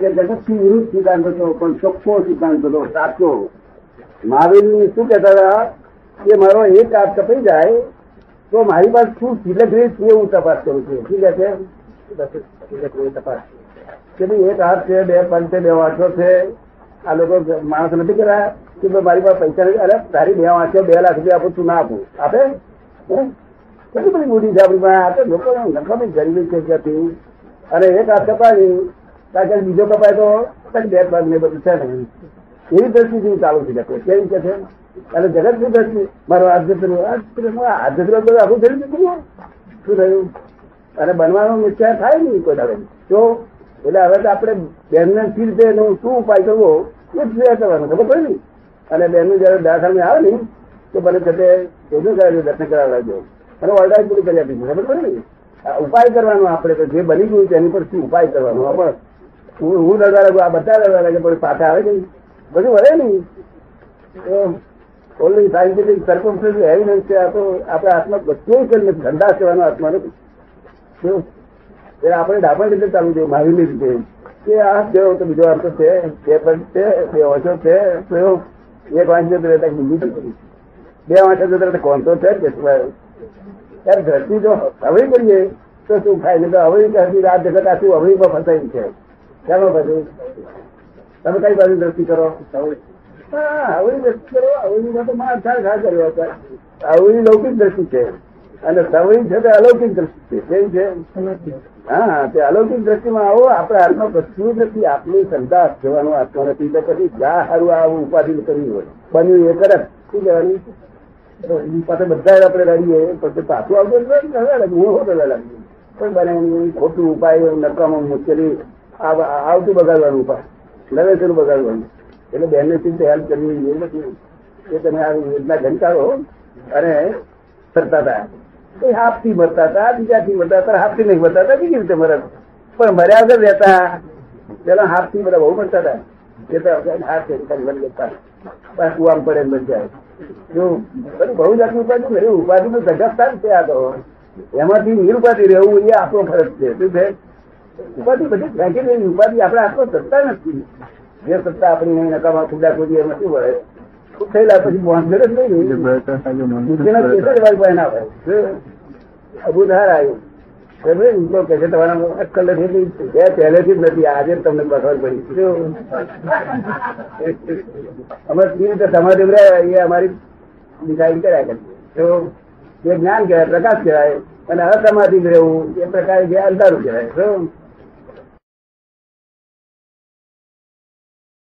કે જગતથી વિરુદ્ધ સિદ્ધાંત હતો પણ ચોખ્ખો સિદ્ધાંત હતો સાચો. મહાવીર શું કહેતા હતા? કે મારો એક હાથ કપાઈ જાય, તો મારી પાસે શું સિલક રહી છે હું તપાસ કરું છું. શું છે? તપાસ કે ભાઈ, એક હાથ છે, બે પંચ બે વાંચો છે. આ લોકો માણસ નથી કર્યા કે મારી પાસે પૈસા નથી. અરે, તારી બે વાંચો બે લાખ રૂપિયા આપું, તું ના આપું. આપે? કેટલી બધી મૂડી છે આપણી પાસે આપે લોકો ગરીબી છે અને એક હાથ કપાવી કારણ કે બીજો કપાય તો બે ભાગ ને બધું છે ને. એવી દ્રષ્ટિથી ચાલુ થઈ શકે કેવી કે છે? અને જગતની દ્રષ્ટિ. મારો જતું જતું જતું રહ્યું તો આખું થઈ જતું શું? થયું? અને બનવાનો નિશ્ચય થાય નહીં કોઈ દાડે. તો એટલે હવે તો આપણે બેનને સી રીતે એનો શું ઉપાય કરવો, એ જ કરવાનો. ખબર પડે ને? અને બેનનું જયારે દાખલ આવે ને, તો મને છતે શોધું કરાવજો દર્શન કરાવડાવજો અને ઓર્ડર પૂરી કરી આપીશું ખબર પડે ને? ઉપાય કરવાનો આપણે તો જે બની ગયું તેની પર શું ઉપાય કરવાનો? આપણે હું હું લાગુ આ બધા લડવા લાગે પણ પાછા આવે નહીં બધું વળે નહીં. ઓનલી સાયન્ટિફિક સર્કમસ્ટન્સ એવિડન્સ છે આ તો આપણે આત્મા બધું કરીને ધંધા સેવાનો આત્મા નથી. શું? એ આપણે ડાબા રીતે ચાલુ છે મહાવીરની રીતે. કે આ જેવો તો બીજો અર્થ છે બે પણ છે, બે ઓછો છે, તો એક વાંચો તો રહેતા બીજું. બે વાંચો તો રહેતા કોણ તો છે જ કે ત્યારે ધરતી જો હવે કરીએ, તો શું થાય? નહીં તો હવે રાત જગત આખું પણ ફસાય છે ચાલો બધું તમે કઈ બાજુ દ્રષ્ટિ કરો? હવળી દ્રષ્ટિ કરો. હવળીમાં તો માર થાય ઘા કર્યો હતા આવડી લૌકિક દ્રષ્ટિ છે. અને સવળી છે તે અલૌકિક દ્રષ્ટિ છે. કેવી છે? હા, તે અલૌકિક દ્રષ્ટિમાં આવો, આપણે આત્મા કશું નથી આપણી સંદાસ જવાનું આત્મા નથી. તો પછી જા સારું આવું ઉપાધિ કરવી હોય. બન્યું એ કરે. શું કહેવાનું? પાસે બધા આપણે રડીએ પછી પાછું આવતું રડવા લાગે. હું હોટલ લાગ્યું લાગુ. કોઈ બને ખોટું ઉપાય નકામો મુશ્કેલી. આવતું બગાડવાનું ઉપાય. નવેસર બગાડવાનું. એટલે બેનને ચિંતા હેલ્પ કરવી એ નથી એ તમે આ યોજના ઘંટાડો અને ફરતા હતા. એ હાફથી મરતા હતા, બીજાથી મરતા હતા હાફથી નહીં મરતા હતા, બીજી રીતે મરત પણ મર્યા વગર રહેતા, પેલા હાફથી બધા બહુ મરતા હતા. એમાંથી નિરુપાધિ રહેવું એ આપણો ફરજ છે. શું છે? ઉપાધિ બધી દેવી ઉપાધિ આપણે આત્મા સત્તા નથી. જે સત્તા આપણી નહીં નકામા ખુદા ખુદી એમાં શું વળે? થયેલા પછી બોંધર જ નહીં બુદ્ધિના કેસ જ વાળી પાસે ના હોય અબુધાર આવ્યું. સમજે ને? કે છે તમારા અક્કલ નથી એટલી પહેલેથી જ નથી. આજે તમને ખબર પડી? અમે કેવી રીતે સમાધિ એ અમારી ડિસાઈડ કર્યા કરીએ તો એ જ્ઞાન કહેવાય પ્રકાશ કહેવાય અને અસમાધિ રહેવું એ પ્રકારે જે અંધારું કહેવાય. શું